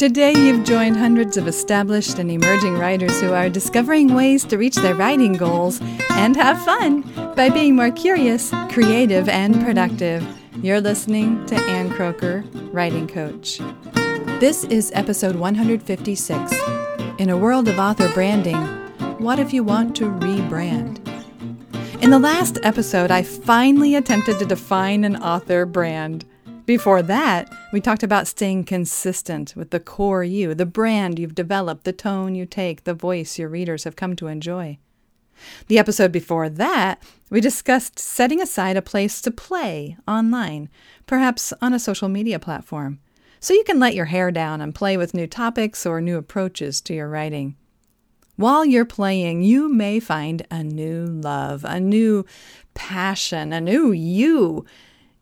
Today, you've joined hundreds of established and emerging writers who are discovering ways to reach their writing goals and have fun by being more curious, creative, and productive. You're listening to Ann Kroeker, Writing Coach. This is episode 156. In a world of author branding, what if you want to rebrand? In the last episode, I finally attempted to define an author brand. Before that, we talked about staying consistent with the core you, the brand you've developed, the tone you take, the voice your readers have come to enjoy. The episode before that, we discussed setting aside a place to play online, perhaps on a social media platform, so you can let your hair down and play with new topics or new approaches to your writing. While you're playing, you may find a new love, a new passion, a new you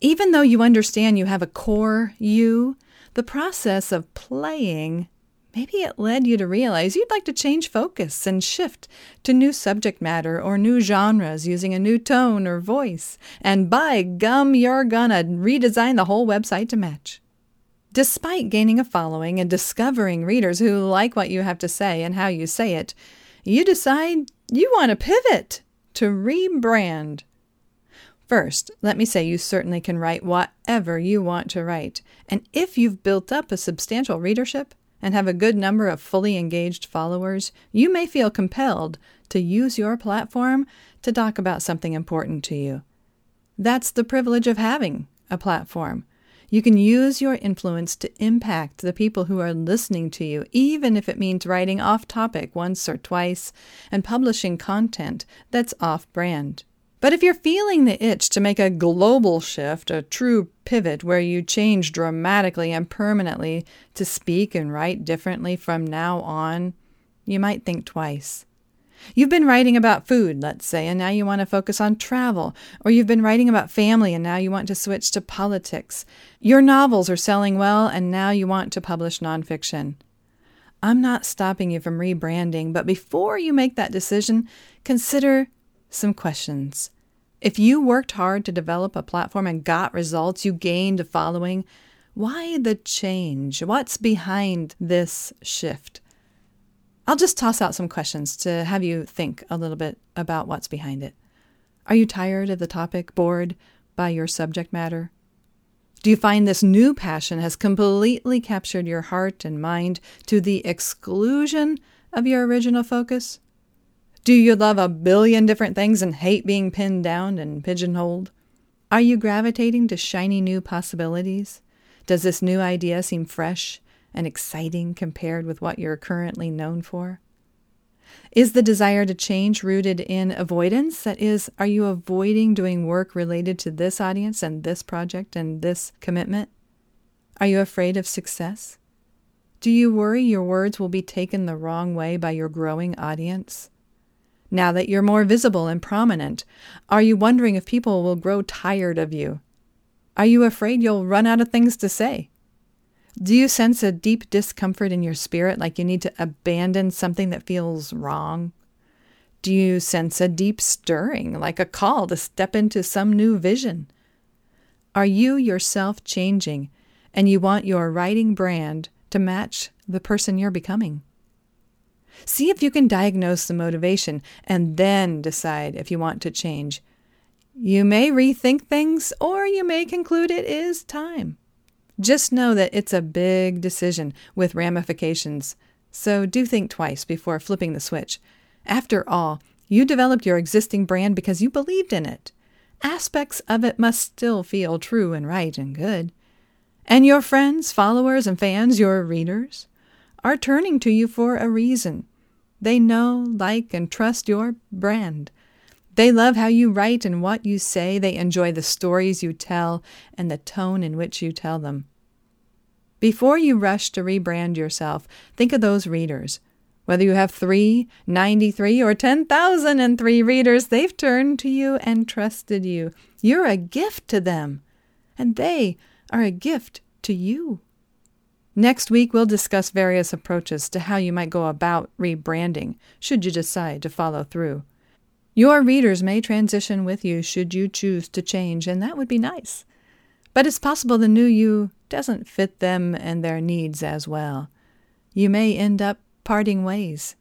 even though you understand you have a core you, the process of playing, maybe it led you to realize you'd like to change focus and shift to new subject matter or new genres using a new tone or voice. And by gum, you're gonna redesign the whole website to match. Despite gaining a following and discovering readers who like what you have to say and how you say it, you decide you want to pivot to rebrand. First, let me say you certainly can write whatever you want to write. And if you've built up a substantial readership and have a good number of fully engaged followers, you may feel compelled to use your platform to talk about something important to you. That's the privilege of having a platform. You can use your influence to impact the people who are listening to you, even if it means writing off topic once or twice and publishing content that's off brand. But if you're feeling the itch to make a global shift, a true pivot where you change dramatically and permanently to speak and write differently from now on, you might think twice. You've been writing about food, let's say, and now you want to focus on travel. Or you've been writing about family and now you want to switch to politics. Your novels are selling well and now you want to publish nonfiction. I'm not stopping you from rebranding, but before you make that decision, consider some questions. If you worked hard to develop a platform and got results, you gained a following, why the change? What's behind this shift? I'll just toss out some questions to have you think a little bit about what's behind it. Are you tired of the topic, bored by your subject matter? Do you find this new passion has completely captured your heart and mind to the exclusion of your original focus? Do you love a billion different things and hate being pinned down and pigeonholed? Are you gravitating to shiny new possibilities? Does this new idea seem fresh and exciting compared with what you're currently known for? Is the desire to change rooted in avoidance? That is, are you avoiding doing work related to this audience and this project and this commitment? Are you afraid of success? Do you worry your words will be taken the wrong way by your growing audience? Now that you're more visible and prominent, are you wondering if people will grow tired of you? Are you afraid you'll run out of things to say? Do you sense a deep discomfort in your spirit, like you need to abandon something that feels wrong? Do you sense a deep stirring, like a call to step into some new vision? Are you yourself changing and you want your writing brand to match the person you're becoming? See if you can diagnose the motivation and then decide if you want to change. You may rethink things or you may conclude it is time. Just know that it's a big decision with ramifications, so do think twice before flipping the switch. After all, you developed your existing brand because you believed in it. Aspects of it must still feel true and right and good. And your friends, followers, and fans, your readers, are turning to you for a reason. They know, like, and trust your brand. They love how you write and what you say. They enjoy the stories you tell and the tone in which you tell them. Before you rush to rebrand yourself, think of those readers. Whether you have three, ninety-three, or 10,003 readers, they've turned to you and trusted you. You're a gift to them, and they are a gift to you. Next week, we'll discuss various approaches to how you might go about rebranding, should you decide to follow through. Your readers may transition with you should you choose to change, and that would be nice. But it's possible the new you doesn't fit them and their needs as well. you may end up parting ways.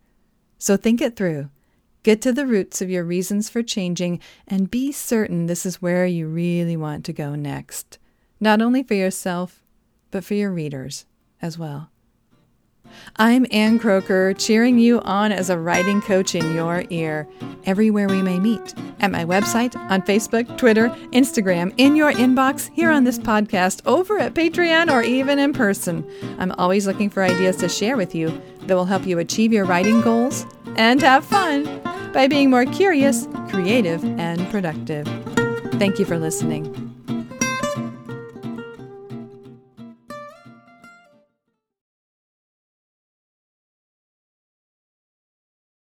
So think it through. Get to the roots of your reasons for changing and be certain this is where you really want to go next, not only for yourself, but for your readers as well. I'm Ann Kroeker, cheering you on as a writing coach in your ear, everywhere we may meet at my website, on Facebook, Twitter, Instagram, in your inbox, here on this podcast, over at Patreon, or even in person. I'm always looking for ideas to share with you that will help you achieve your writing goals and have fun by being more curious, creative, and productive. Thank you for listening.